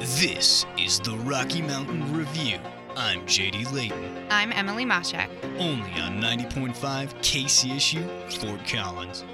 This is the Rocky Mountain Review. I'm JD Layton, I'm Emily Mashak. only on 90.5 KCSU Fort Collins.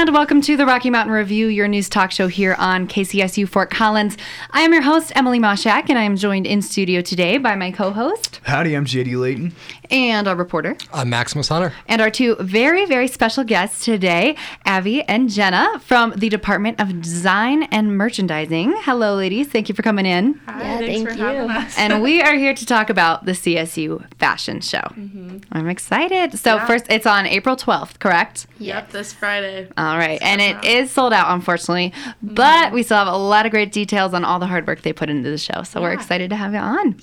And welcome to the Rocky Mountain Review, your news talk show here on KCSU Fort Collins. I am your host, Emily Mashak, and I am joined in studio today by my co host Howdy, I'm JD Layton. and our reporter, I'm Maximus Hunter. and our two very, very special guests today, Avi and Jenna from the Department of Design and Merchandising. Hello, ladies. Thank you for coming in. Hi, Yeah, thanks thank for you. having us. and we are here to talk about the CSU fashion show. Mm-hmm. I'm excited. So, Yeah. first, it's on April 12th, correct? Yep, this Friday. Uh, All right. And it is sold out, unfortunately, but we still have a lot of great details on all the hard work they put into the show. So we're excited to have you on.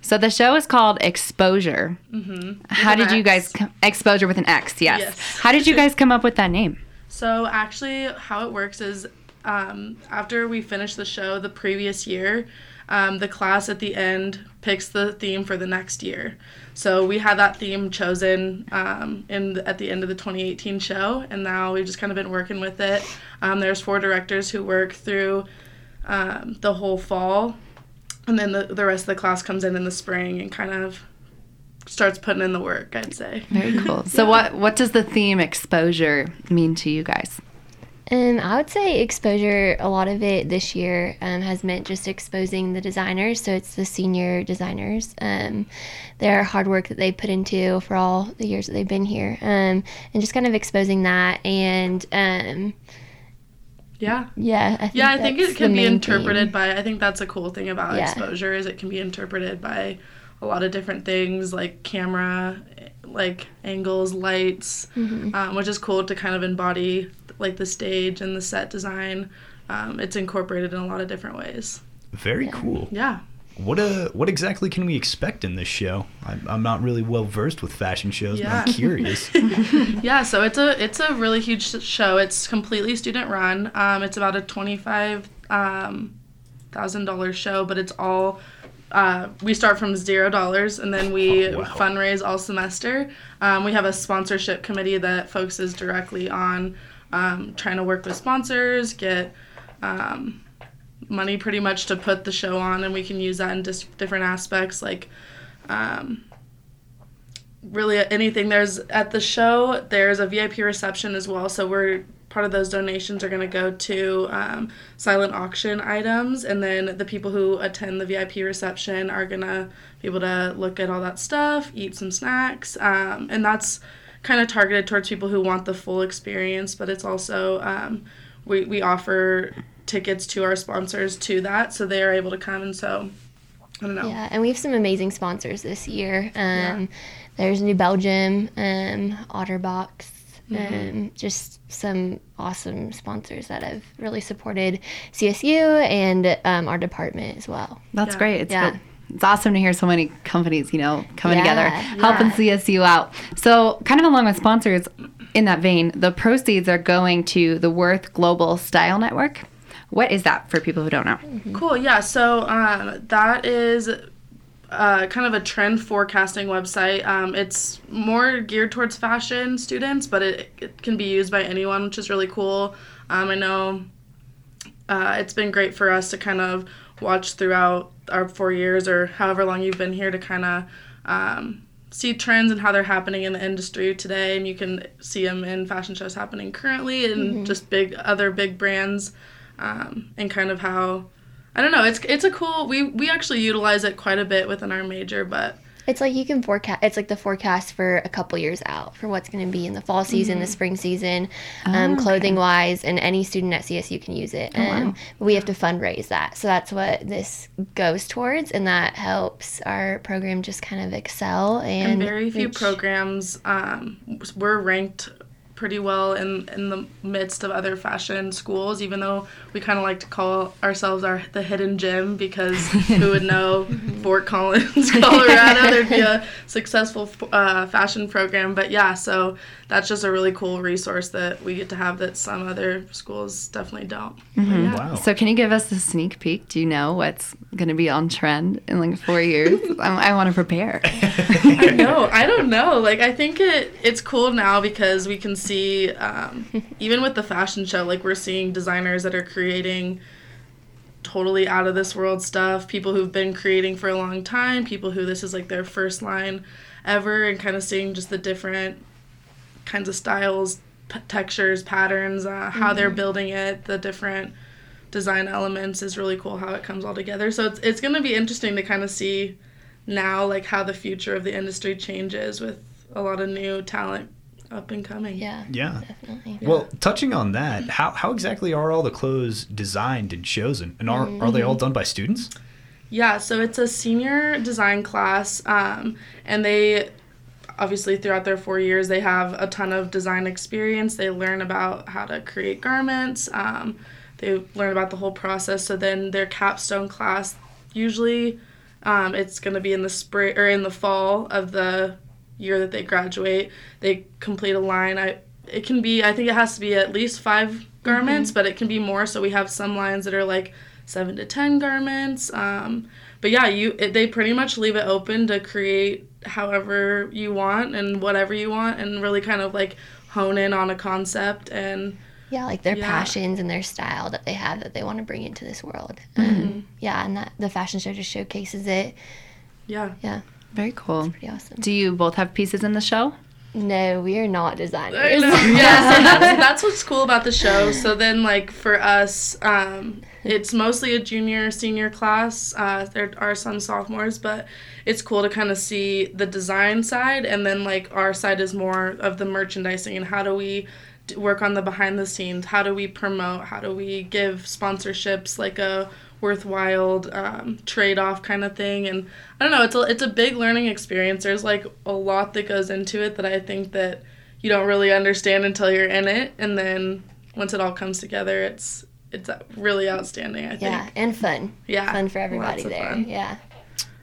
So the show is called Exposure. Mm-hmm. How did you guys, Exposure with an X, yes. Yes. How did you guys come up with that name? So actually, how it works is um, after we finish the show the previous year, um, the class at the end picks the theme for the next year. So we had that theme chosen um, in the, at the end of the 2018 show, and now we've just kind of been working with it. Um, there's four directors who work through um, the whole fall, and then the, the rest of the class comes in in the spring and kind of starts putting in the work. I'd say. Very cool. So what, what does the theme Exposure mean to you guys? Um, I would say exposure, a lot of it this year um, has meant just exposing the designers. So it's the senior designers, um, their hard work that they put into for all the years that they've been here, um, and just kind of exposing that. And um, Yeah. yeah, I think Yeah, I think it can be interpreted theme. by. I think that's a cool thing about Yeah. exposure is it can be interpreted by a lot of different things like camera, like angles, lights, Mm-hmm. um, which is cool to kind of embody like the stage and the set design. Um, it's incorporated in a lot of different ways. Very cool. Yeah. What uh, what exactly can we expect in this show? I'm, I'm not really well versed with fashion shows, Yeah. but I'm curious. Yeah, so it's a it's a really huge show. It's completely student run. Um, it's about a twenty five um, thousand dollar show, but it's all. Uh, we start from zero dollars and then we Oh, wow. fundraise all semester. Um, we have a sponsorship committee that focuses directly on um, trying to work with sponsors, get um, money pretty much to put the show on, and we can use that in dis- different aspects like um, really anything there's at the show there's a vip reception as well so we're part of those donations are going to go to um, silent auction items and then the people who attend the vip reception are going to be able to look at all that stuff eat some snacks um, and that's kind of targeted towards people who want the full experience but it's also um, we, we offer tickets to our sponsors to that so they are able to come and so i don't know Yeah, and we have some amazing sponsors this year. Um, There's New Belgium, um, Otterbox, Mm-hmm. um, just some awesome sponsors that have really supported CSU and um, our department as well. That's Yeah. great. It's, Yeah. it's awesome to hear so many companies, you know, coming together, Yeah. helping CSU out. So, kind of along with sponsors, in that vein, the proceeds are going to the Worth Global Style Network. What is that for people who don't know? Cool. Yeah. So um, that is uh, kind of a trend forecasting website. Um, it's more geared towards fashion students, but it, it can be used by anyone, which is really cool. Um, I know uh, it's been great for us to kind of watch throughout our four years or however long you've been here to kind of um, see trends and how they're happening in the industry today. And you can see them in fashion shows happening currently and just big other big brands um, and kind of how I don't know. It's it's a cool. We we actually utilize it quite a bit within our major, but It's like you can forecast. It's like the forecast for a couple years out for what's going to be in the fall season, Mm-hmm. the spring season, Oh, um, okay. clothing wise, and any student at CSU can use it. Oh, wow. Um, but we have to fundraise that, so that's what this goes towards, and that helps our program just kind of excel. And, and very few reach- programs um, we're ranked pretty well in in the midst of other fashion schools. Even though we kind of like to call ourselves our the hidden gem because who would know Fort Collins, Colorado, there'd be a successful uh, fashion program. But yeah, so that's just a really cool resource that we get to have that some other schools definitely don't. But yeah. Wow. So, can you give us a sneak peek? Do you know what's going to be on trend in like four years? I, I want to prepare. I know. I don't know. Like I think it it's cool now because we can see see, um, even with the fashion show, like we're seeing designers that are creating totally out of this world stuff, people who've been creating for a long time, people who this is like their first line ever, and kind of seeing just the different kinds of styles, p- textures, patterns, uh, how they're building it, the different design elements is really cool how it comes all together. So it's it's going to be interesting to kind of see now like how the future of the industry changes with a lot of new talent up and coming. Yeah. Yeah. Definitely. Well, touching on that, how, how exactly are all the clothes designed and chosen? And are, are they all done by students? Yeah, so it's a senior design class, um, and they obviously throughout their four years they have a ton of design experience. They learn about how to create garments. Um, they learn about the whole process. So then their capstone class usually um, it's going to be in the spring or in the fall of the year that they graduate. They complete a line. I it can be I think it has to be at least five garments, but it can be more. So we have some lines that are like seven to ten garments. Um, but yeah, you it, they pretty much leave it open to create however you want and whatever you want, and really kind of like hone in on a concept and Yeah, like their Yeah. passions and their style that they have that they want to bring into this world. Mm-hmm. Um, yeah, and that the fashion show just showcases it. yeah. Yeah, Very cool. pretty awesome. Do you both have pieces in the show? No, we are not designers. Yeah, so that's, that's what's cool about the show. So then, like for us, um, it's mostly a junior, senior class. Uh, there are some sophomores, but it's cool to kind of see the design side, and then like our side is more of the merchandising and how do we d- work on the behind the scenes. How do we promote? How do we give sponsorships like a worthwhile um, trade off kind of thing? And I don't know. It's a it's a big learning experience. There's like a lot that goes into it that I think that you don't really understand until you're in it, and then once it all comes together, it's it's really outstanding. I think. Yeah, and fun. Yeah, Fun for everybody lots there. fun. Yeah.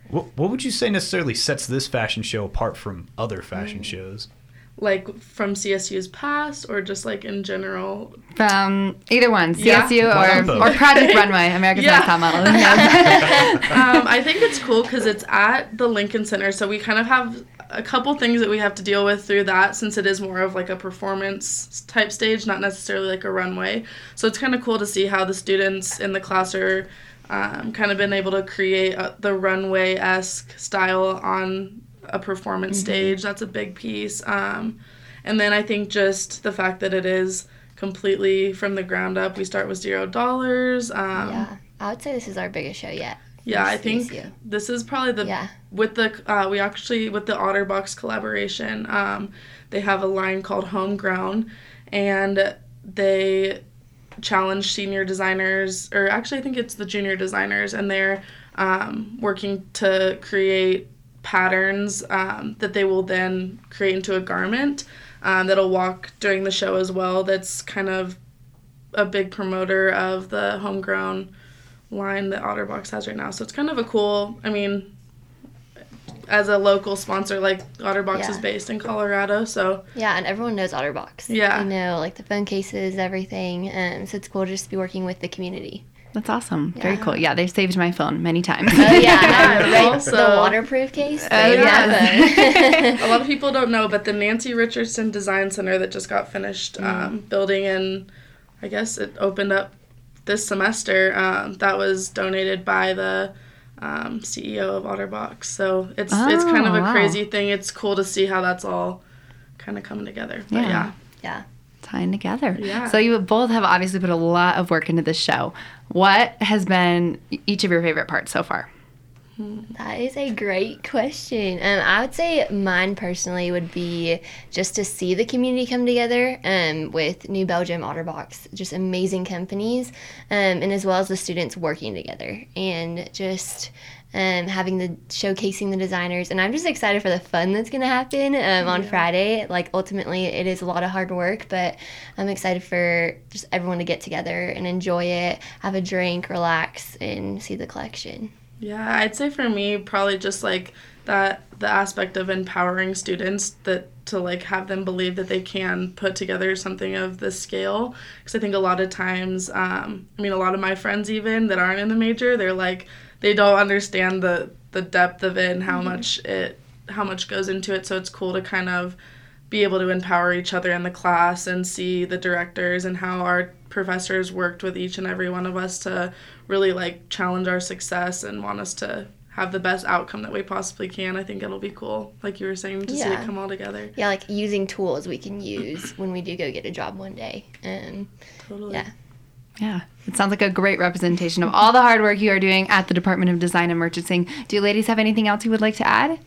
What, what would you say necessarily sets this fashion show apart from other fashion shows? Like from CSU's past, or just like in general. From either one, CSU Why not or, or Project Runway, America's Yeah. Next Top Model. um, I think it's cool because it's at the Lincoln Center, so we kind of have a couple things that we have to deal with through that since it is more of like a performance type stage, not necessarily like a runway. So it's kind of cool to see how the students in the class are um, kind of been able to create a, the runway esque style on a performance stage. That's a big piece. Um, and then I think just the fact that it is completely from the ground up. We start with zero dollars. Um, yeah. I would say this is our biggest show yet. yeah, I think this is probably the Yeah. with the uh, we actually with the OtterBox collaboration. Um, they have a line called Homegrown, and they challenge senior designers, or actually I think it's the junior designers, and they're um, working to create patterns um, that they will then create into a garment um, that'll walk during the show as well. That's kind of a big promoter of the homegrown line that OtterBox has right now. So it's kind of a cool. I mean, as a local sponsor, like OtterBox is based in Colorado, so Yeah, and everyone knows OtterBox. Yeah. you know like the phone cases, everything. Um, so it's cool just to be working with the community. That's awesome. Very cool. Yeah, they've saved my phone many times. Oh yeah, Yeah, right, also- the waterproof case. Oh, they yes. have a lot of people don't know, but the Nancy Richardson Design Center that just got finished um, building in, I guess it opened up this semester. Um, that was donated by the um, CEO of OtterBox. So it's it's kind of Oh, a wow. crazy thing. It's cool to see how that's all kind of coming together. But Yeah. yeah. yeah. Tying together. Yeah. So you both have obviously put a lot of work into this show. What has been each of your favorite parts so far? That is a great question. Um, I would say mine personally would be just to see the community come together um, with New Belgium Otterbox, just amazing companies, um, and as well as the students working together and just um, having the showcasing the designers. And I'm just excited for the fun that's going to happen um, on Friday. Like ultimately, it is a lot of hard work, but I'm excited for just everyone to get together and enjoy it, have a drink, relax, and see the collection. Yeah, I'd say for me, probably just like that the aspect of empowering students that to like have them believe that they can put together something of this scale. Because I think a lot of times, um, I mean, a lot of my friends even that aren't in the major, they're like they don't understand the the depth of it and how much it how much goes into it. So it's cool to kind of be able to empower each other in the class and see the directors and how our professors worked with each and every one of us to really like challenge our success and want us to have the best outcome that we possibly can. I think it'll be cool, like you were saying, to see it come all together. Yeah, like using tools we can use when we do go get a job one day. Um, Totally. yeah. Yeah, it sounds like a great representation of all the hard work you are doing at the Department of Design and Merchanting. Do you ladies have anything else you would like to add?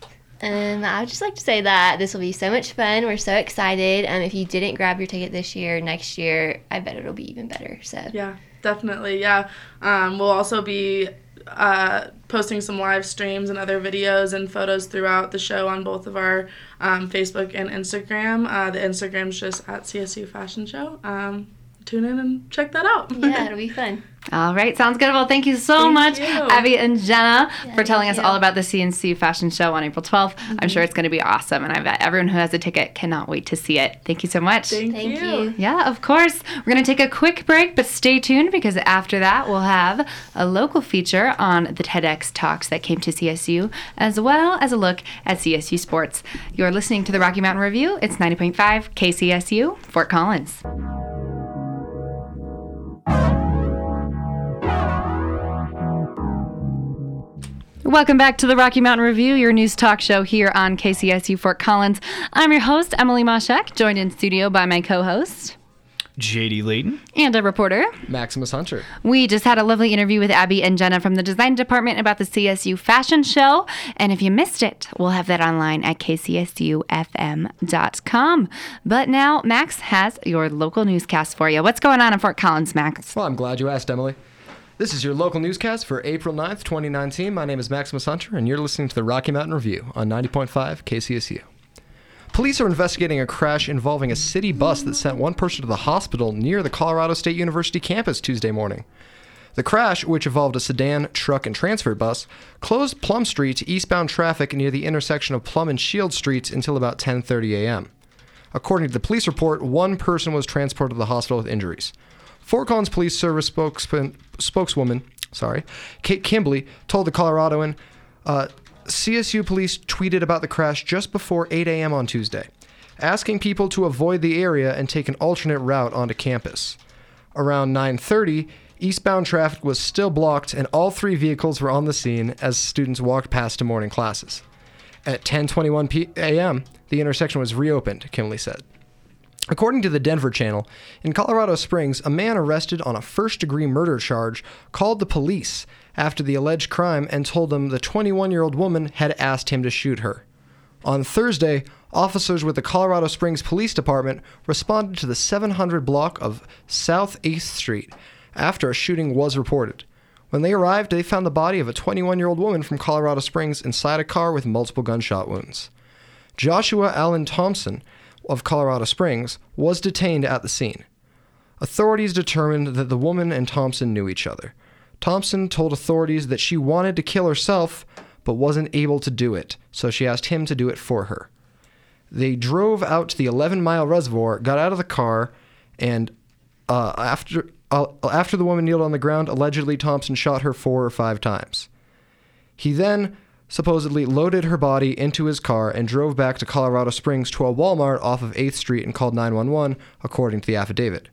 Um, I would just like to say that this will be so much fun. We're so excited. Um, if you didn't grab your ticket this year, next year, I bet it'll be even better. So Yeah, definitely. Yeah. Um, we'll also be uh, posting some live streams and other videos and photos throughout the show on both of our um, Facebook and Instagram. Uh, the Instagram's just at CSU Fashion Show. Um, tune in and check that out. yeah, it'll be fun. All right, sounds good. Well, thank you so Thank much, you. Abby and Jenna, for telling us you. all about the CNC Fashion Show on April 12th. I'm mm-hmm. sure it's going to be awesome, and I bet everyone who has a ticket cannot wait to see it. Thank you so much. Thank, Thank you. you. Yeah, of course. We're going to take a quick break, but stay tuned because after that, we'll have a local feature on the TEDx talks that came to CSU, as well as a look at CSU sports. You're listening to the Rocky Mountain Review. It's 90.5 KCSU, Fort Collins. Welcome back to the Rocky Mountain Review, your news talk show here on KCSU Fort Collins. I'm your host, Emily Moshek, joined in studio by my co host JD Layton. and a reporter. Maximus Hunter. We just had a lovely interview with Abby and Jenna from the design department about the CSU fashion show. And if you missed it, we'll have that online at kcsufm.com. But now, Max has your local newscast for you. What's going on in Fort Collins, Max? Well, I'm glad you asked, Emily. This is your local newscast for April 9th, 2019. My name is Maximus Hunter, and you're listening to the Rocky Mountain Review on 90.5 KCSU. Police are investigating a crash involving a city bus that sent one person to the hospital near the Colorado State University campus Tuesday morning. The crash, which involved a sedan, truck, and transfer bus, closed Plum Street to eastbound traffic near the intersection of Plum and Shield Streets until about 10:30 a.m. According to the police report, one person was transported to the hospital with injuries. Fort Collins Police Service spokesman, spokeswoman, sorry, Kate Kimbley told the Coloradoan, uh, CSU police tweeted about the crash just before 8 a.m. on Tuesday, asking people to avoid the area and take an alternate route onto campus. Around 9:30, eastbound traffic was still blocked and all three vehicles were on the scene as students walked past to morning classes. At 10:21 p- a.m., the intersection was reopened, Kimley said. According to the Denver Channel, in Colorado Springs, a man arrested on a first degree murder charge called the police after the alleged crime and told them the 21 year old woman had asked him to shoot her. On Thursday, officers with the Colorado Springs Police Department responded to the 700 block of South 8th Street after a shooting was reported. When they arrived, they found the body of a 21 year old woman from Colorado Springs inside a car with multiple gunshot wounds. Joshua Allen Thompson of Colorado Springs was detained at the scene. Authorities determined that the woman and Thompson knew each other. Thompson told authorities that she wanted to kill herself but wasn't able to do it, so she asked him to do it for her. They drove out to the 11 mile reservoir, got out of the car, and uh, after, uh, after the woman kneeled on the ground, allegedly Thompson shot her four or five times. He then supposedly loaded her body into his car and drove back to Colorado Springs to a Walmart off of 8th Street and called 911, according to the affidavit.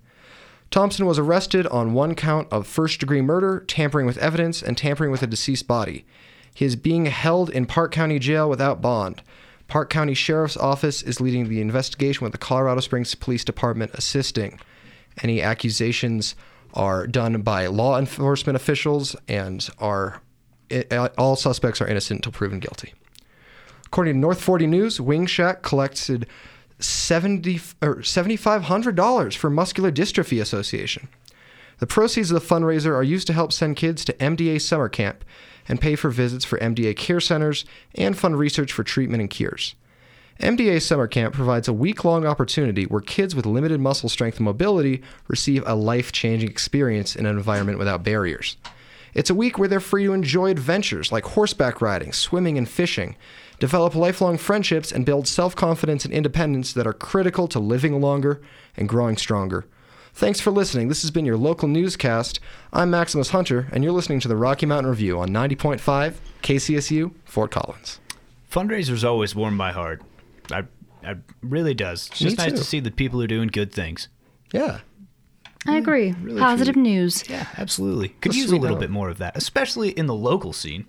Thompson was arrested on one count of first degree murder, tampering with evidence, and tampering with a deceased body. He is being held in Park County Jail without bond. Park County Sheriff's Office is leading the investigation with the Colorado Springs Police Department assisting. Any accusations are done by law enforcement officials and are all suspects are innocent until proven guilty. According to North 40 News, Wing Shack collected 70 or $7,500 for Muscular Dystrophy Association. The proceeds of the fundraiser are used to help send kids to MDA summer camp and pay for visits for MDA care centers and fund research for treatment and cures. MDA Summer Camp provides a week long opportunity where kids with limited muscle strength and mobility receive a life changing experience in an environment without barriers. It's a week where they're free to enjoy adventures like horseback riding, swimming, and fishing, develop lifelong friendships, and build self confidence and independence that are critical to living longer and growing stronger. Thanks for listening. This has been your local newscast. I'm Maximus Hunter, and you're listening to the Rocky Mountain Review on 90.5 KCSU, Fort Collins. Fundraisers always warm my heart. I It really does. It's just nice to see that people are doing good things. Yeah. I agree. really Positive true. news. Yeah, absolutely. Could Let's use a little it bit more of that, especially in the local scene.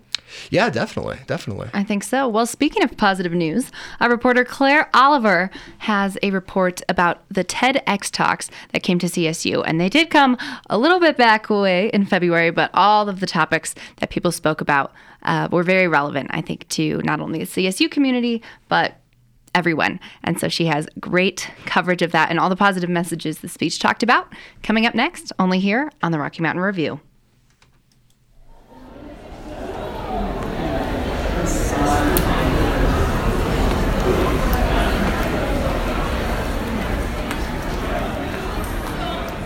Yeah, definitely. Definitely. I think so. Well, speaking of positive news, our reporter Claire Oliver has a report about the TEDx talks that came to CSU. And they did come a little bit back away in February, but all of the topics that people spoke about uh, were very relevant, I think, to not only the CSU community, but everyone. And so she has great coverage of that and all the positive messages the speech talked about. Coming up next, only here on the Rocky Mountain Review.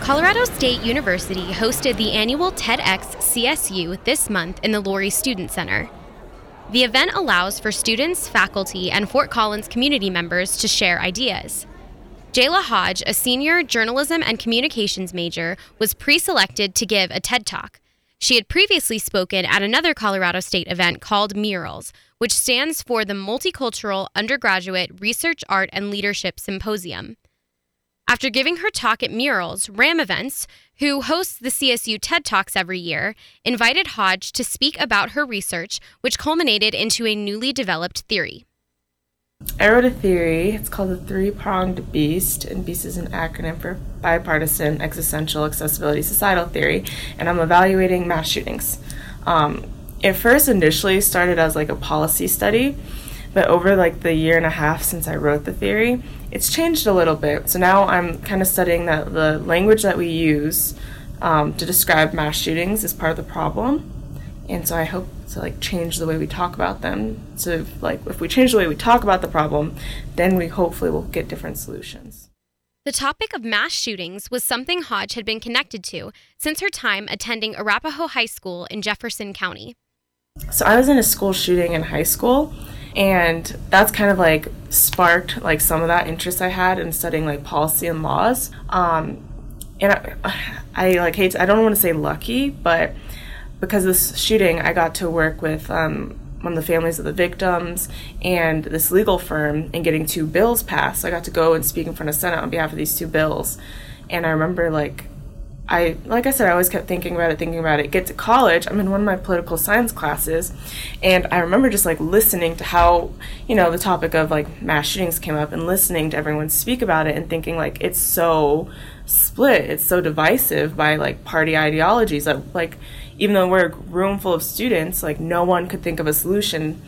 Colorado State University hosted the annual TEDx CSU this month in the Lory Student Center. The event allows for students, faculty, and Fort Collins community members to share ideas. Jayla Hodge, a senior journalism and communications major, was pre selected to give a TED Talk. She had previously spoken at another Colorado State event called Murals, which stands for the Multicultural Undergraduate Research, Art, and Leadership Symposium. After giving her talk at Murals, RAM Events, who hosts the CSU TED Talks every year, invited Hodge to speak about her research, which culminated into a newly developed theory. I wrote a theory. It's called the three pronged BEAST, and BEAST is an acronym for Bipartisan Existential Accessibility Societal Theory, and I'm evaluating mass shootings. Um, it first initially started as like a policy study, but over like the year and a half since I wrote the theory, it's changed a little bit. So now I'm kind of studying that the language that we use um, to describe mass shootings is part of the problem and so I hope to like change the way we talk about them. So like if we change the way we talk about the problem, then we hopefully will get different solutions. The topic of mass shootings was something Hodge had been connected to since her time attending Arapahoe High School in Jefferson County. So I was in a school shooting in high school, and that's kind of like sparked like some of that interest I had in studying like policy and laws. Um, and I, I like hate to, I don't want to say lucky, but because of this shooting, I got to work with um, one of the families of the victims and this legal firm in getting two bills passed. I got to go and speak in front of Senate on behalf of these two bills, and I remember like I like I said, I always kept thinking about it, thinking about it. Get to college, I'm in one of my political science classes, and I remember just like listening to how you know the topic of like mass shootings came up, and listening to everyone speak about it, and thinking like it's so split, it's so divisive by like party ideologies that like even though we're a room full of students, like no one could think of a solution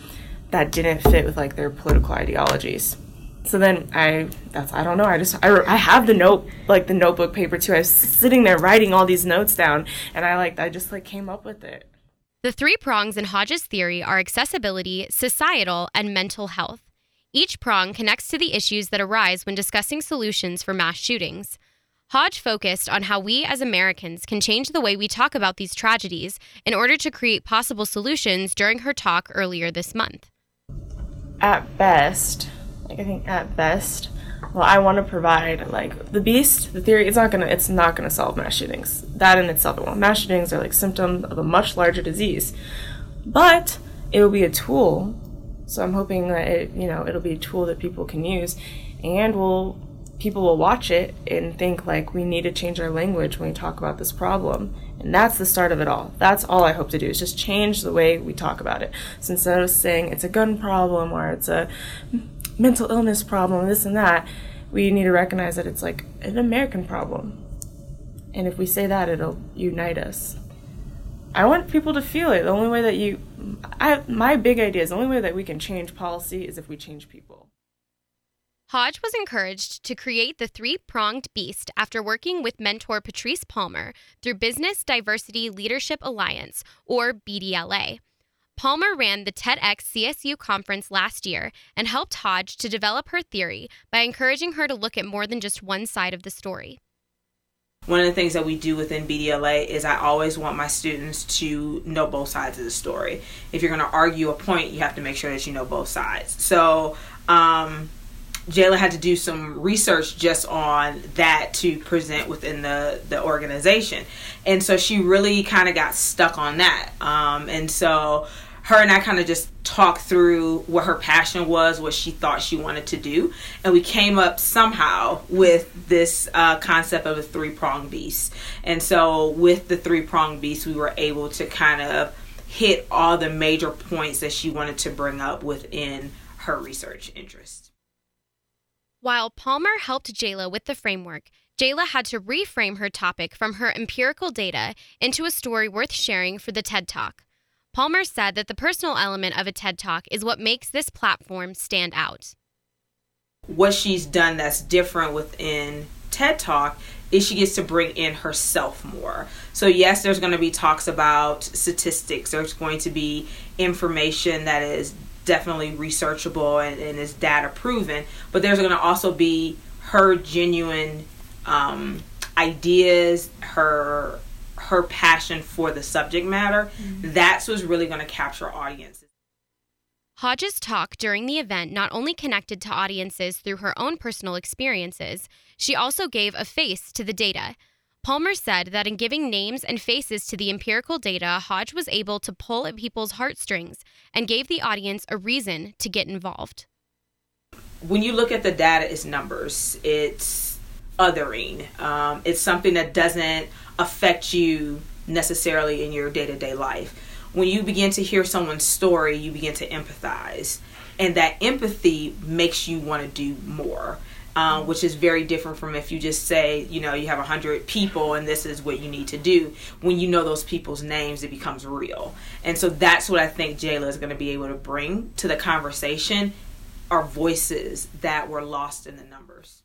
that didn't fit with like their political ideologies. So then I, that's I don't know. I just I, I have the note like the notebook paper too. I was sitting there writing all these notes down, and I like I just like came up with it. The three prongs in Hodge's theory are accessibility, societal, and mental health. Each prong connects to the issues that arise when discussing solutions for mass shootings. Hodge focused on how we as Americans can change the way we talk about these tragedies in order to create possible solutions during her talk earlier this month. At best, like I think at best, well, I want to provide like the beast. The theory it's not gonna it's not gonna solve mass shootings. That in itself, well, mass shootings are like symptoms of a much larger disease, but it will be a tool. So I'm hoping that it you know it'll be a tool that people can use, and will people will watch it and think like we need to change our language when we talk about this problem. And that's the start of it all. That's all I hope to do is just change the way we talk about it. So instead of saying it's a gun problem or it's a mental illness problem, this and that, we need to recognize that it's like an American problem. And if we say that, it'll unite us. I want people to feel it. The only way that you, I, my big idea is the only way that we can change policy is if we change people. Hodge was encouraged to create the three pronged beast after working with mentor Patrice Palmer through Business Diversity Leadership Alliance, or BDLA. Palmer ran the TEDx CSU conference last year and helped Hodge to develop her theory by encouraging her to look at more than just one side of the story. One of the things that we do within BDLA is I always want my students to know both sides of the story. If you're going to argue a point, you have to make sure that you know both sides. So, um, Jayla had to do some research just on that to present within the, the organization. And so she really kind of got stuck on that. Um, and so her and I kind of just talked through what her passion was, what she thought she wanted to do, and we came up somehow with this uh, concept of a three pronged beast. And so, with the three pronged beast, we were able to kind of hit all the major points that she wanted to bring up within her research interest. While Palmer helped Jayla with the framework, Jayla had to reframe her topic from her empirical data into a story worth sharing for the TED Talk. Palmer said that the personal element of a TED Talk is what makes this platform stand out. What she's done that's different within TED Talk is she gets to bring in herself more. So, yes, there's going to be talks about statistics, there's going to be information that is definitely researchable and, and is data proven, but there's going to also be her genuine um, ideas, her her passion for the subject matter. Mm-hmm. That's what's really going to capture audiences. Hodges' talk during the event not only connected to audiences through her own personal experiences, she also gave a face to the data. Palmer said that in giving names and faces to the empirical data, Hodge was able to pull at people's heartstrings and gave the audience a reason to get involved. When you look at the data, it's numbers, it's othering, um, it's something that doesn't affect you necessarily in your day to day life. When you begin to hear someone's story, you begin to empathize, and that empathy makes you want to do more um, which is very different from if you just say, you know, you have 100 people and this is what you need to do. When you know those people's names, it becomes real. And so that's what I think Jayla is going to be able to bring to the conversation are voices that were lost in the numbers.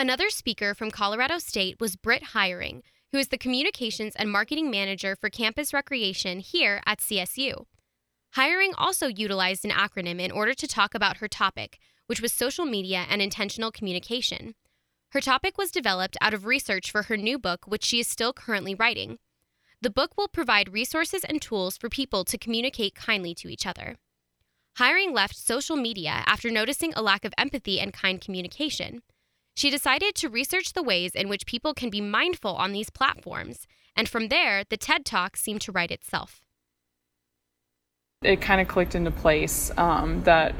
Another speaker from Colorado State was Britt Hiring, who is the Communications and Marketing Manager for Campus Recreation here at CSU. Hiring also utilized an acronym in order to talk about her topic, which was social media and intentional communication. Her topic was developed out of research for her new book, which she is still currently writing. The book will provide resources and tools for people to communicate kindly to each other. Hiring left social media after noticing a lack of empathy and kind communication. She decided to research the ways in which people can be mindful on these platforms, and from there, the TED Talk seemed to write itself it kind of clicked into place um, that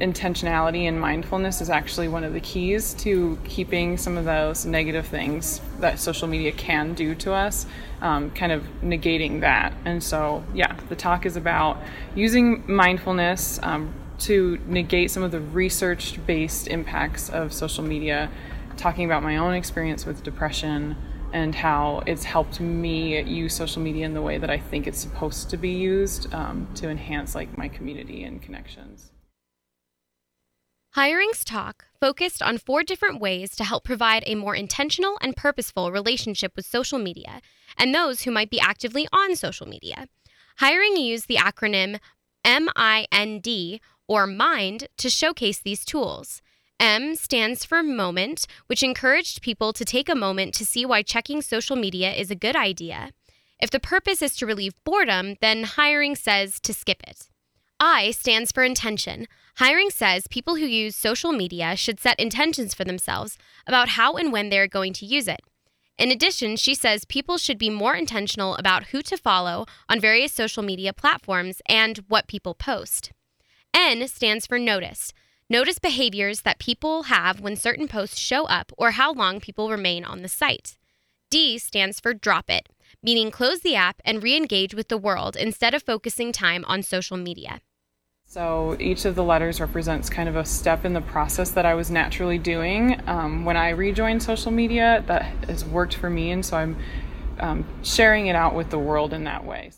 intentionality and mindfulness is actually one of the keys to keeping some of those negative things that social media can do to us, um, kind of negating that. And so, yeah, the talk is about using mindfulness um, to negate some of the research based impacts of social media, talking about my own experience with depression and how it's helped me use social media in the way that I think it's supposed to be used um, to enhance like my community and connections. Hiring's talk focused on four different ways to help provide a more intentional and purposeful relationship with social media and those who might be actively on social media. Hiring used the acronym MIND or MIND to showcase these tools. M stands for moment, which encouraged people to take a moment to see why checking social media is a good idea. If the purpose is to relieve boredom, then hiring says to skip it. I stands for intention. Hiring says people who use social media should set intentions for themselves about how and when they're going to use it. In addition, she says people should be more intentional about who to follow on various social media platforms and what people post. N stands for notice. Notice behaviors that people have when certain posts show up or how long people remain on the site. D stands for drop it, meaning close the app and re engage with the world instead of focusing time on social media. So each of the letters represents kind of a step in the process that I was naturally doing um, when I rejoined social media that has worked for me, and so I'm um, sharing it out with the world in that way.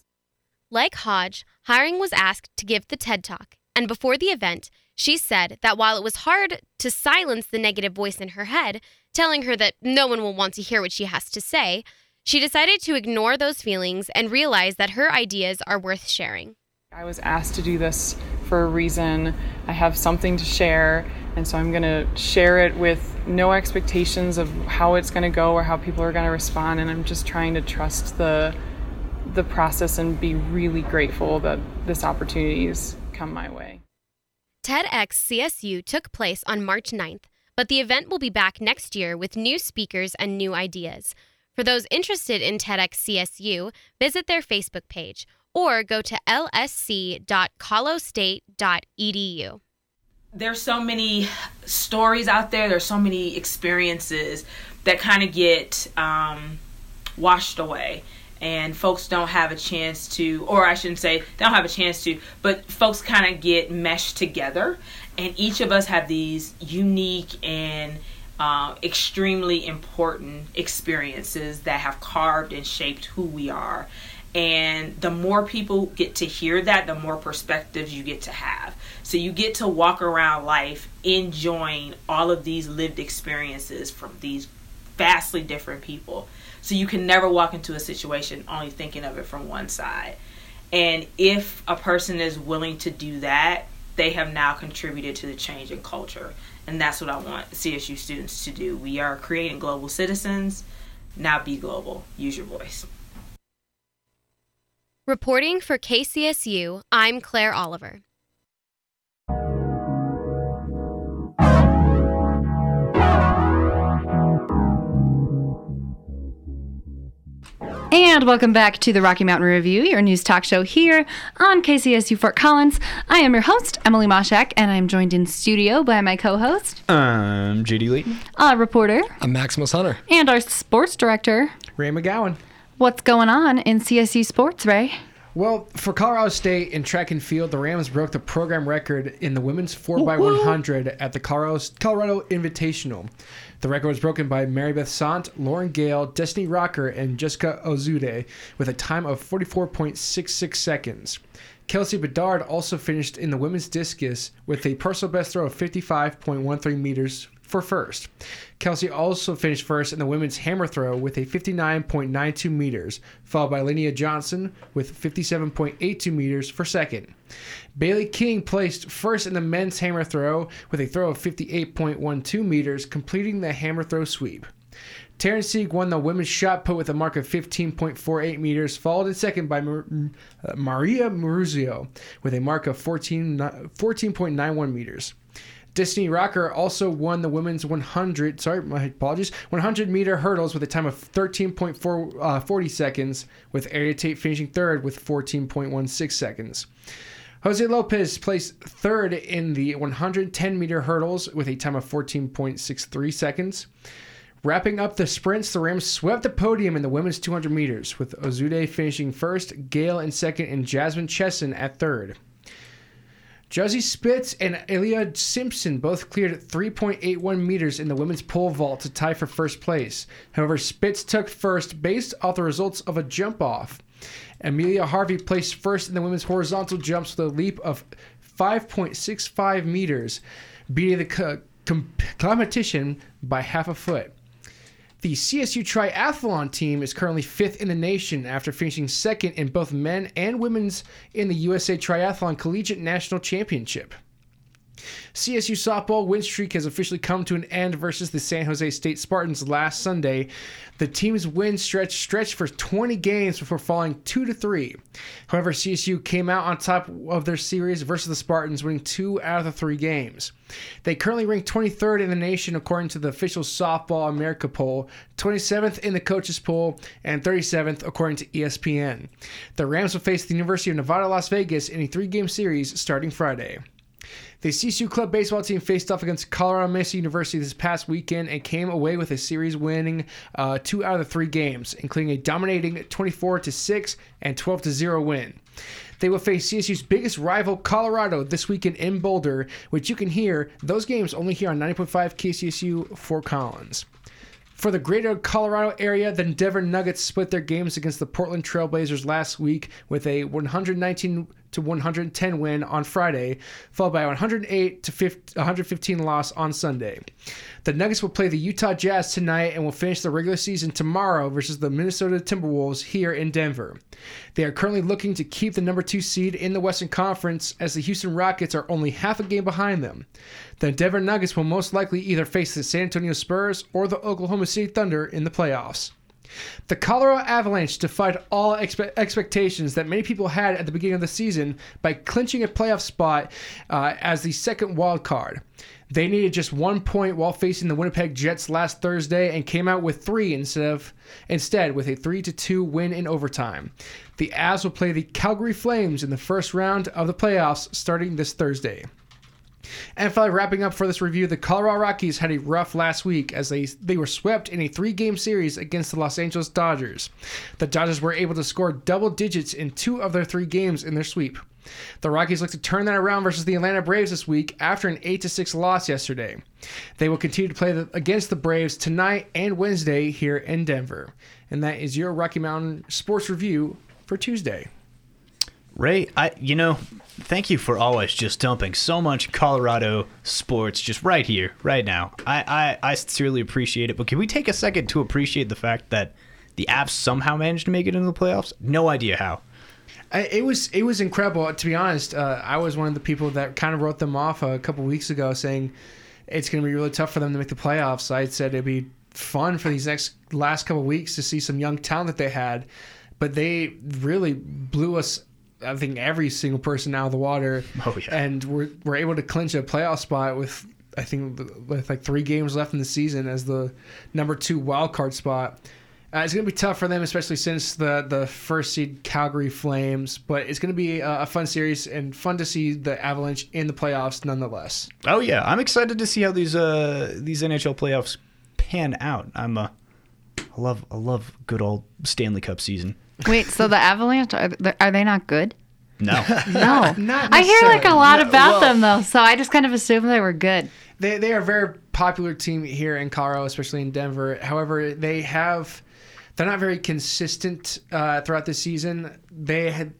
Like Hodge, Hiring was asked to give the TED Talk, and before the event, she said that while it was hard to silence the negative voice in her head, telling her that no one will want to hear what she has to say, she decided to ignore those feelings and realize that her ideas are worth sharing. I was asked to do this for a reason. I have something to share, and so I'm going to share it with no expectations of how it's going to go or how people are going to respond, and I'm just trying to trust the the process and be really grateful that this opportunity has come my way. TEDx CSU took place on March 9th, but the event will be back next year with new speakers and new ideas. For those interested in TEDx CSU, visit their Facebook page or go to lsc.colostate.edu. There's so many stories out there, there's so many experiences that kind of get um, washed away. And folks don't have a chance to, or I shouldn't say, don't have a chance to, but folks kind of get meshed together. And each of us have these unique and uh, extremely important experiences that have carved and shaped who we are. And the more people get to hear that, the more perspectives you get to have. So you get to walk around life enjoying all of these lived experiences from these vastly different people. So you can never walk into a situation only thinking of it from one side. And if a person is willing to do that, they have now contributed to the change in culture. And that's what I want CSU students to do. We are creating global citizens. Now be global. Use your voice. Reporting for KCSU, I'm Claire Oliver. And welcome back to the Rocky Mountain Review, your news talk show here on KCSU Fort Collins. I am your host, Emily Moshak, and I'm joined in studio by my co host, I'm JD Layton. our reporter, I'm Maximus Hunter. and our sports director. Ray McGowan. What's going on in CSU sports, Ray? Well, for Colorado State in track and field, the Rams broke the program record in the women's 4x100 at the Colorado, Colorado Invitational. The record was broken by Marybeth Sant, Lauren Gale, Destiny Rocker, and Jessica Ozude with a time of 44.66 seconds. Kelsey Bedard also finished in the women's discus with a personal best throw of 55.13 meters for first. Kelsey also finished first in the women's hammer throw with a 59.92 meters, followed by Linnea Johnson with 57.82 meters for second. Bailey King placed first in the men's hammer throw with a throw of 58.12 meters, completing the hammer throw sweep. Terrence Sieg won the women's shot put with a mark of 15.48 meters, followed in second by uh, Maria Maruzio with a mark of 14, 14.91 meters. Destiny Rocker also won the women's 100, sorry, my apologies, 100 meter hurdles with a time of 13.40 uh, 40 seconds, with Aria Tate finishing third with 14.16 seconds. Jose Lopez placed third in the 110 meter hurdles with a time of 14.63 seconds. Wrapping up the sprints, the Rams swept the podium in the women's 200 meters, with Ozude finishing first, Gale in second, and Jasmine Chesson at third. Josie Spitz and Elia Simpson both cleared 3.81 meters in the women's pole vault to tie for first place. However, Spitz took first based off the results of a jump off. Amelia Harvey placed first in the women's horizontal jumps with a leap of 5.65 meters, beating the co- com- competition by half a foot. The CSU triathlon team is currently fifth in the nation after finishing second in both men and women's in the USA Triathlon Collegiate National Championship. CSU softball win streak has officially come to an end versus the San Jose State Spartans last Sunday. The team's win stretch stretched for 20 games before falling 2 to 3. However, CSU came out on top of their series versus the Spartans, winning 2 out of the 3 games. They currently rank 23rd in the nation according to the official Softball America poll, 27th in the coaches poll, and 37th according to ESPN. The Rams will face the University of Nevada, Las Vegas in a three-game series starting Friday. The CSU club baseball team faced off against Colorado Mesa University this past weekend and came away with a series winning uh, two out of the three games, including a dominating 24 to 6 and 12 to 0 win. They will face CSU's biggest rival, Colorado, this weekend in Boulder, which you can hear those games only here on 90.5 KCSU Fort Collins. For the greater Colorado area, the Denver Nuggets split their games against the Portland Trailblazers last week with a 119 to 110 win on Friday, followed by a 108 to 50, 115 loss on Sunday. The Nuggets will play the Utah Jazz tonight and will finish the regular season tomorrow versus the Minnesota Timberwolves here in Denver. They are currently looking to keep the number two seed in the Western Conference as the Houston Rockets are only half a game behind them. The Denver Nuggets will most likely either face the San Antonio Spurs or the Oklahoma City Thunder in the playoffs. The Colorado Avalanche defied all expe- expectations that many people had at the beginning of the season by clinching a playoff spot uh, as the second wild card. They needed just one point while facing the Winnipeg Jets last Thursday and came out with three instead of instead with a three to two win in overtime. The Avs will play the Calgary Flames in the first round of the playoffs starting this Thursday. And finally, wrapping up for this review, the Colorado Rockies had a rough last week as they they were swept in a three-game series against the Los Angeles Dodgers. The Dodgers were able to score double digits in two of their three games in their sweep. The Rockies look to turn that around versus the Atlanta Braves this week after an 8 6 loss yesterday. They will continue to play against the Braves tonight and Wednesday here in Denver. And that is your Rocky Mountain Sports Review for Tuesday. Ray, I you know, thank you for always just dumping so much Colorado sports just right here, right now. I, I, I sincerely appreciate it, but can we take a second to appreciate the fact that the Avs somehow managed to make it into the playoffs? No idea how. I, it was it was incredible. To be honest, uh, I was one of the people that kind of wrote them off a couple weeks ago, saying it's going to be really tough for them to make the playoffs. I said it'd be fun for these next last couple weeks to see some young talent that they had, but they really blew us. I think every single person out of the water, Oh, yeah. and we're we're able to clinch a playoff spot with I think with like three games left in the season as the number two wild card spot. Uh, it's going to be tough for them, especially since the the first seed Calgary Flames. But it's going to be a, a fun series and fun to see the Avalanche in the playoffs, nonetheless. Oh yeah, I'm excited to see how these uh these NHL playoffs pan out. I'm uh I love I love good old Stanley Cup season. Wait, so the Avalanche are, they- are they not good? No. No, Not I hear like a lot No, about well- them though, so I just kind of assumed they were good. They they are a very popular team here in Colorado, especially in Denver. However, they have they're not very consistent uh, throughout the season. They had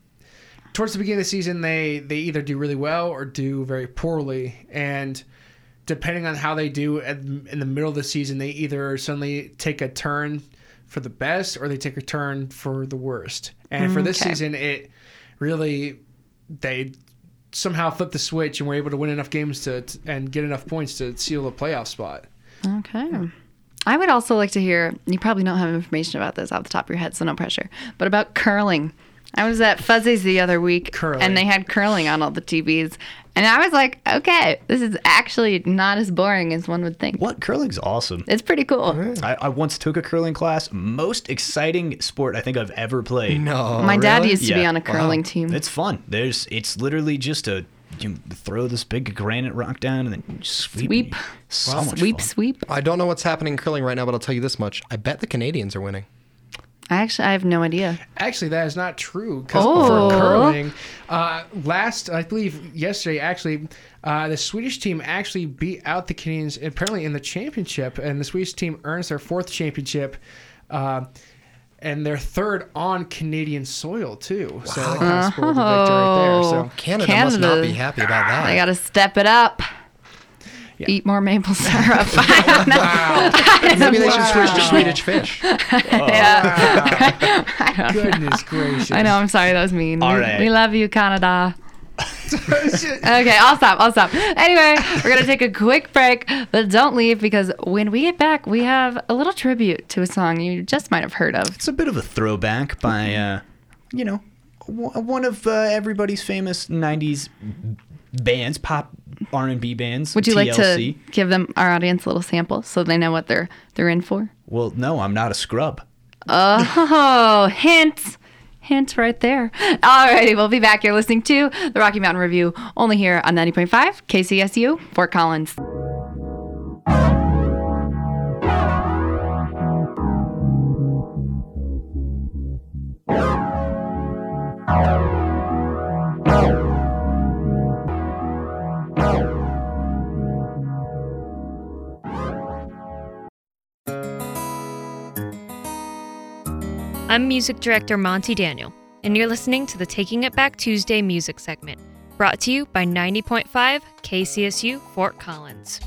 towards the beginning of the season they they either do really well or do very poorly, and depending on how they do at, in the middle of the season, they either suddenly take a turn for the best or they take a turn for the worst. And for this Okay. season, it really they somehow flipped the switch and were able to win enough games to, to- and get enough points to seal a playoff spot. Okay. I would also like to hear, you probably don't have information about this off the top of your head, so no pressure, but about curling. I was at Fuzzy's the other week, Curling. and they had curling on all the TVs. And I was like, okay, this is actually not as boring as one would think. What curling's awesome. It's pretty cool. I, I once took a curling class. Most exciting sport I think I've ever played. No. My dad used to be on a curling team. It's fun. There's it's literally just a you throw this big granite rock down and then you sweep. Sweep. So much sweep, fun. sweep. I don't know what's happening in curling right now, but I'll tell you this much. I bet the Canadians are winning. I actually, I have no idea. Actually, that is not true. Because Oh. for curling, uh, last I believe yesterday, actually, uh, the Swedish team actually beat out the Canadians apparently in the championship, and the Swedish team earns their fourth championship. Uh, and their third on Canadian soil too, so that kind of spoiled the victory right there. So Canada, must not be happy about that. I got to step it up. Eat more maple syrup. I. Maybe they should switch to Swedish fish. Yeah. I know. goodness gracious! I know. I'm sorry. That was mean. All we, we love you, Canada. okay, I'll stop. I'll stop. Anyway, we're gonna take a quick break, but don't leave because when we get back, we have a little tribute to a song you just might have heard of. It's a bit of a throwback by uh, you know, w- one of uh, everybody's famous '90s bands, pop R&B bands. Would you like to give them our audience a little sample so they know what they're they're in for? Well, no, I'm not a scrub. Oh, hint. Hint right there. Alrighty, we'll be back. You're listening to the Rocky Mountain Review, only here on 90.5 KCSU, Fort Collins. I'm music director Monty Daniel, and you're listening to the Taking It Back Tuesday music segment, brought to you by 90.5 KCSU Fort Collins.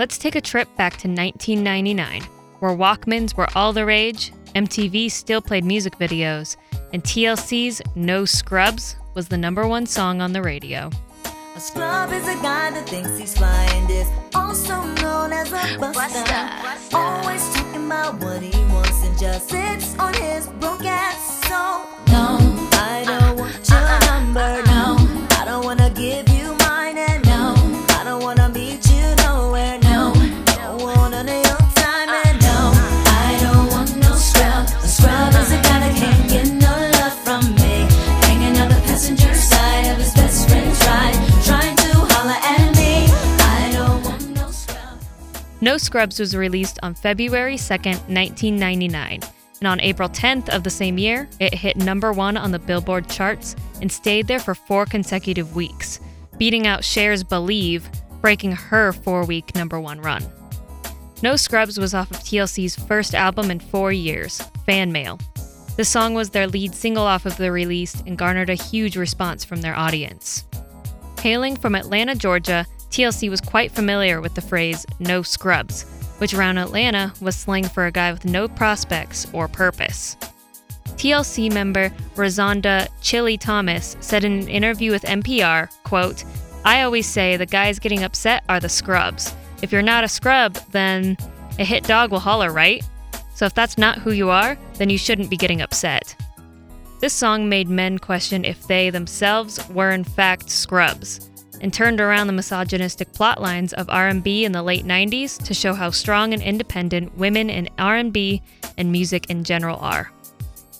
Let's take a trip back to 1999, where Walkmans were all the rage, MTV still played music videos, and TLC's No Scrubs was the number one song on the radio. A scrub is a guy that thinks he's fly and is also known as a buster. Always talking about what he wants and just sits on his broke ass. So, no, I don't want your uh-uh. number. No, I don't wanna give you mine. And no, No Scrubs was released on February 2nd, 1999, and on April 10th of the same year, it hit number one on the Billboard charts and stayed there for four consecutive weeks, beating out Cher's Believe, breaking her four week number one run. No Scrubs was off of TLC's first album in four years, Fan Mail. The song was their lead single off of the release and garnered a huge response from their audience. Hailing from Atlanta, Georgia, TLC was quite familiar with the phrase no scrubs, which around Atlanta was slang for a guy with no prospects or purpose. TLC member Rozonda Chilli Thomas said in an interview with NPR, quote, I always say the guys getting upset are the scrubs. If you're not a scrub, then a hit dog will holler, right? So if that's not who you are, then you shouldn't be getting upset. This song made men question if they themselves were in fact scrubs and turned around the misogynistic plotlines of R&B in the late 90s to show how strong and independent women in R&B and music in general are.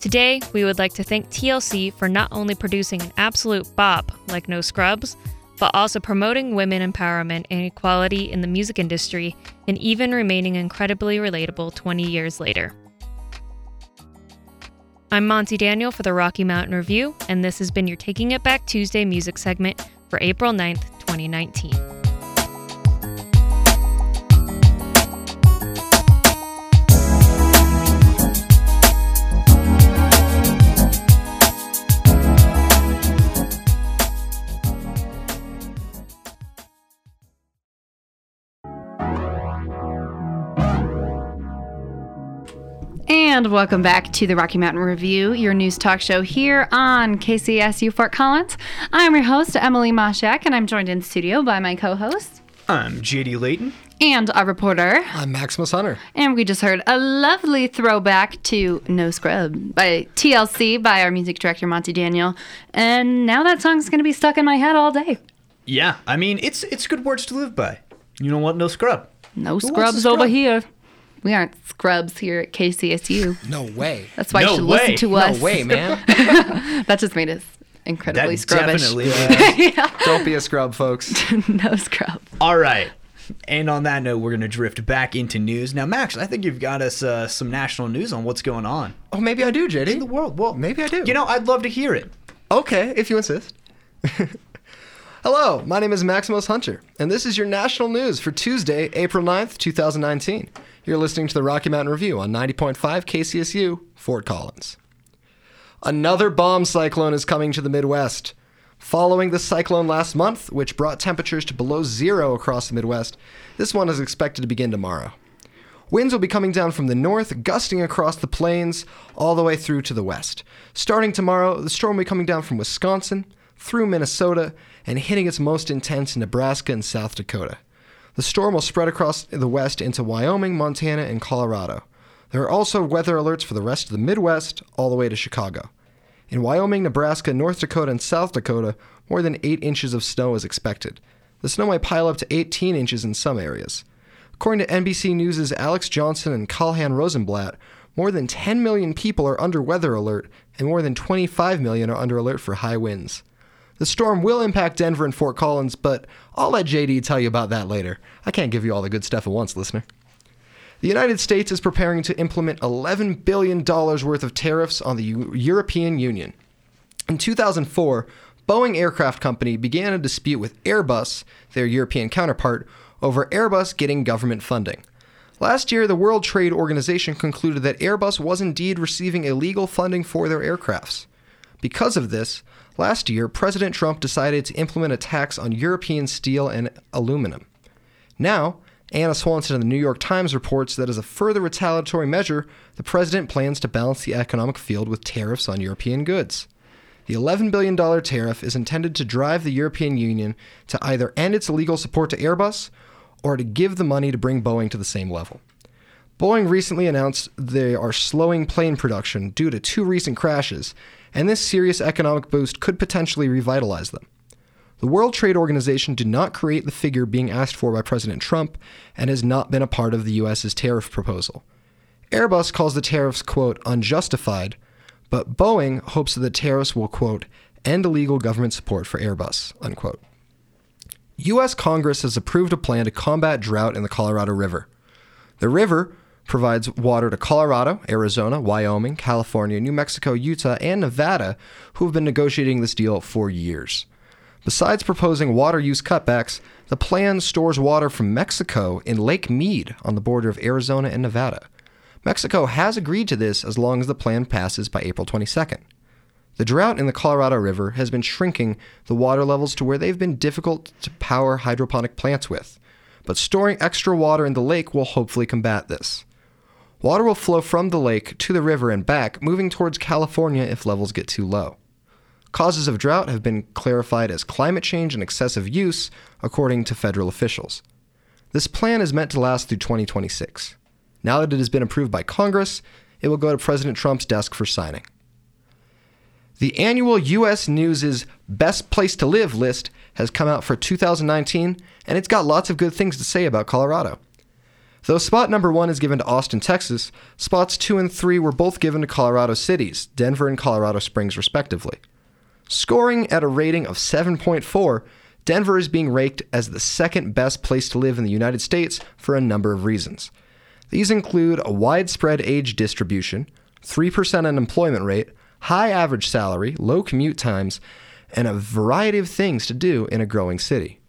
Today, we would like to thank TLC for not only producing an absolute bop like No Scrubs, but also promoting women empowerment and equality in the music industry and even remaining incredibly relatable 20 years later. I'm Monty Daniel for the Rocky Mountain Review, and this has been your Taking It Back Tuesday music segment for April 9th, 2019. And welcome back to the Rocky Mountain Review, your news talk show here on KCSU Fort Collins. I'm your host, Emily Moshak, and I'm joined in studio by my co host I'm JD Layton. and our reporter. I'm Maximus Hunter. And we just heard a lovely throwback to No Scrub by TLC by our music director, Monty Daniel. And now that song's going to be stuck in my head all day. Yeah, I mean it's it's good words to live by. You know what? No scrub. No wants a scrubs scrub? over here. We aren't scrubs here at KCSU. No way. That's why No you should way. listen to us. No way, man. that just made us incredibly That scrubbish. definitely. Don't be a scrub, folks. no scrub. All right. And on that note, we're going to drift back into news. Now, Max, I think you've got us uh, some national news on what's going on Oh, maybe I do, JD. in the world. Well, Maybe I do. you know, I'd love to hear it. Okay, if you insist. Hello, my name is Maximus Hunter, and this is your national news for Tuesday, April 9th, 2019. You're listening to the Rocky Mountain Review on 90.5 KCSU, Fort Collins. Another bomb cyclone is coming to the Midwest. Following the cyclone last month, which brought temperatures to below zero across the Midwest, this one is expected to begin tomorrow. Winds will be coming down from the north, gusting across the plains all the way through to the west. Starting tomorrow, the storm will be coming down from Wisconsin, through Minnesota, and hitting its most intense in Nebraska and South Dakota. The storm will spread across the west into Wyoming, Montana, and Colorado. There are also weather alerts for the rest of the Midwest, all the way to Chicago. In Wyoming, Nebraska, North Dakota, and South Dakota, more than 8 inches of snow is expected. The snow might pile up to 18 inches in some areas. According to NBC News' Alex Johnson and Kalhan Rosenblatt, more than 10 million people are under weather alert, and more than 25 million are under alert for high winds. The storm will impact Denver and Fort Collins, but I'll let JD tell you about that later. I can't give you all the good stuff at once, listener. The United States is preparing to implement $11 billion worth of tariffs on the Eu- European Union. In 2004, Boeing Aircraft Company began a dispute with Airbus, their European counterpart, over Airbus getting government funding. Last year, the World Trade Organization concluded that Airbus was indeed receiving illegal funding for their aircrafts. Because of this, last year, President Trump decided to implement a tax on European steel and aluminum. Now, Ana Swanson of the New York Times reports that as a further retaliatory measure, the president plans to balance the economic field with tariffs on European goods. The $11 billion tariff is intended to drive the European Union to either end its illegal support to Airbus or to give the money to bring Boeing to the same level. Boeing recently announced they are slowing plane production due to two recent crashes, and this serious economic boost could potentially revitalize them. The World Trade Organization did not create the figure being asked for by President Trump and has not been a part of the US's tariff proposal. Airbus calls the tariffs, quote, unjustified, but Boeing hopes that the tariffs will, quote, end illegal government support for Airbus, unquote. U.S. Congress has approved a plan to combat drought in the Colorado River. The river provides water to Colorado, Arizona, Wyoming, California, New Mexico, Utah, and Nevada, who have been negotiating this deal for years. Besides proposing water use cutbacks, the plan stores water from Mexico in Lake Mead on the border of Arizona and Nevada. Mexico has agreed to this as long as the plan passes by April 22nd. The drought in the Colorado River has been shrinking the water levels to where they've been difficult to power hydroponic plants with, but storing extra water in the lake will hopefully combat this. Water will flow from the lake to the river and back, moving towards California if levels get too low. Causes of drought have been clarified as climate change and excessive use, according to federal officials. This plan is meant to last through 2026. Now that it has been approved by Congress, it will go to President Trump's desk for signing. The annual U.S. News' Best Place to Live list has come out for 2019, and it's got lots of good things to say about Colorado. Though spot number one is given to Austin, Texas, spots two and three were both given to Colorado cities, Denver and Colorado Springs, respectively. Scoring at a rating of 7.4, Denver is being ranked as the second best place to live in the United States for a number of reasons. These include a widespread age distribution, 3% unemployment rate, high average salary, low commute times, and a variety of things to do in a growing city.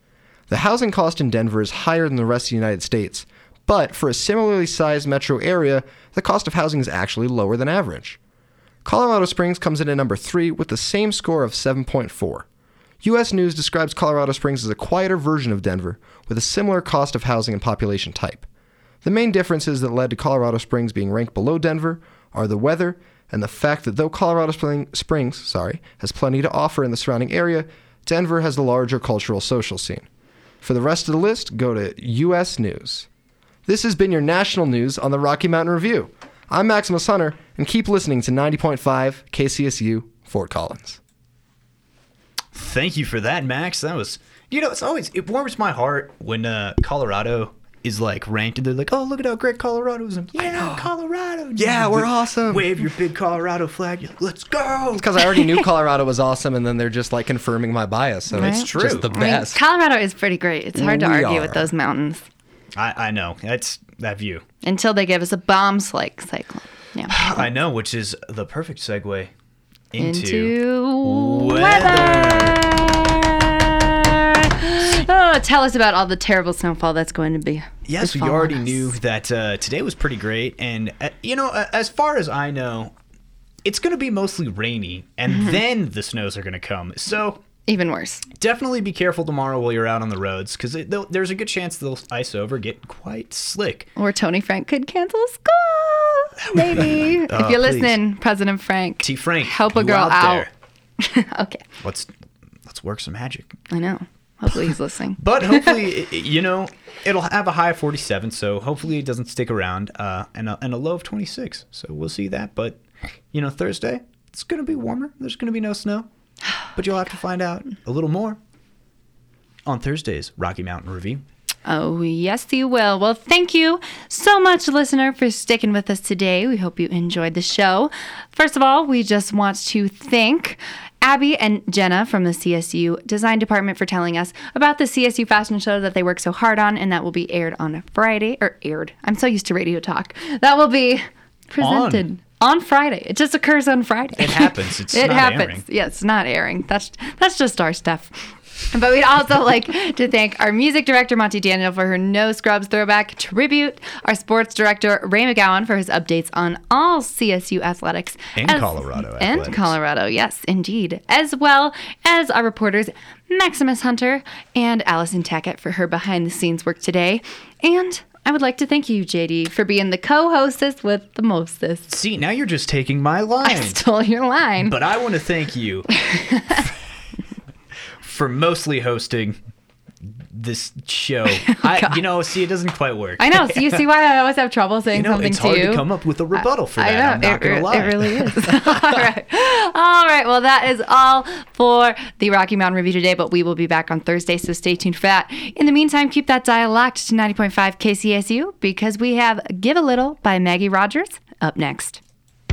The housing cost in Denver is higher than the rest of the United States, but for a similarly sized metro area, the cost of housing is actually lower than average. Colorado Springs comes in at number 3 with the same score of 7.4. US News describes Colorado Springs as a quieter version of Denver with a similar cost of housing and population type. The main differences that led to Colorado Springs being ranked below Denver are the weather and the fact that though Colorado Spring, Springs, sorry, has plenty to offer in the surrounding area, Denver has the larger cultural social scene. For the rest of the list, go to US News. This has been your national news on the Rocky Mountain Review. I'm Maximus Hunter, and keep listening to 90.5 KCSU Fort Collins. Thank you for that, Max. That was, you know, it's always it warms my heart when uh, Colorado is like ranked and they're like, oh, look at how great Colorado is. I'm, yeah, Colorado. Yeah, we're awesome. Wave your big Colorado flag. You're like, Let's go. It's because I already knew Colorado was awesome, and then they're just like confirming my bias. So Right. it's It's just the I mean, best. Colorado is pretty great. It's hard to argue are. with those mountains I, I know. That's that view. until they give us a bomb like cyclone. Yeah. I know, which is the perfect segue into, Into weather. Oh, tell us about all the terrible snowfall that's going to be. Yes, we already knew that uh, today was pretty great, and uh, you know, uh, as far as I know, it's going to be mostly rainy, and Mhm. then the snows are going to come. So even worse. Definitely be careful tomorrow while you're out on the roads, because there's a good chance they'll ice over, get quite slick. Or Tony Frank could cancel school. Maybe. Oh, if you're please. listening, President Frank. T. Frank, help a girl out out. okay. Let's let's work some magic. I know. Hopefully he's listening. But hopefully, you know, it'll have a high of 47, so hopefully it doesn't stick around, uh, and, a, and a low of 26. So we'll see that. But, you know, Thursday, it's going to be warmer. There's going to be no snow. But you'll have to oh find out a little more on Thursday's Rocky Mountain Review. Oh, yes, you will. Well, thank you so much, listener, for sticking with us today. We hope you enjoyed the show. First of all, we just want to thank Abby and Jenna from the CSU Design Department for telling us about the CSU fashion show that they work so hard on and that will be aired on Friday, or aired. I'm so used to radio talk. That will be presented. On. Friday. It just occurs on Friday. It happens. It's it not happens. airing. Yeah, it's not airing. That's that's just our stuff. But we'd also like to thank our music director, Monty Daniel, for her No Scrubs throwback tribute, our sports director, Ray McGowan, for his updates on all CSU athletics. And Colorado And athletics. Colorado, yes, indeed. As well as our reporters, Maximus Hunter and Allison Tackett, for her behind the scenes work today. And I would like to thank you, JD, for being the co hostess with the mostest. See, now you're just taking my line. I stole your line. But I want to thank you for mostly hosting this show. Oh, I, you know, see, it doesn't quite work. Oh, I know. So you see why I always have trouble saying You know, something it's hard to come up with a rebuttal for I that. know. I'm not it, gonna lie. it really is. all right. All right. Well, that is all for the Rocky Mountain Review today, but we will be back on Thursday, so stay tuned for that. In the meantime, keep that dial locked to 90.5 KCSU because we have Give a Little by Maggie Rogers up next.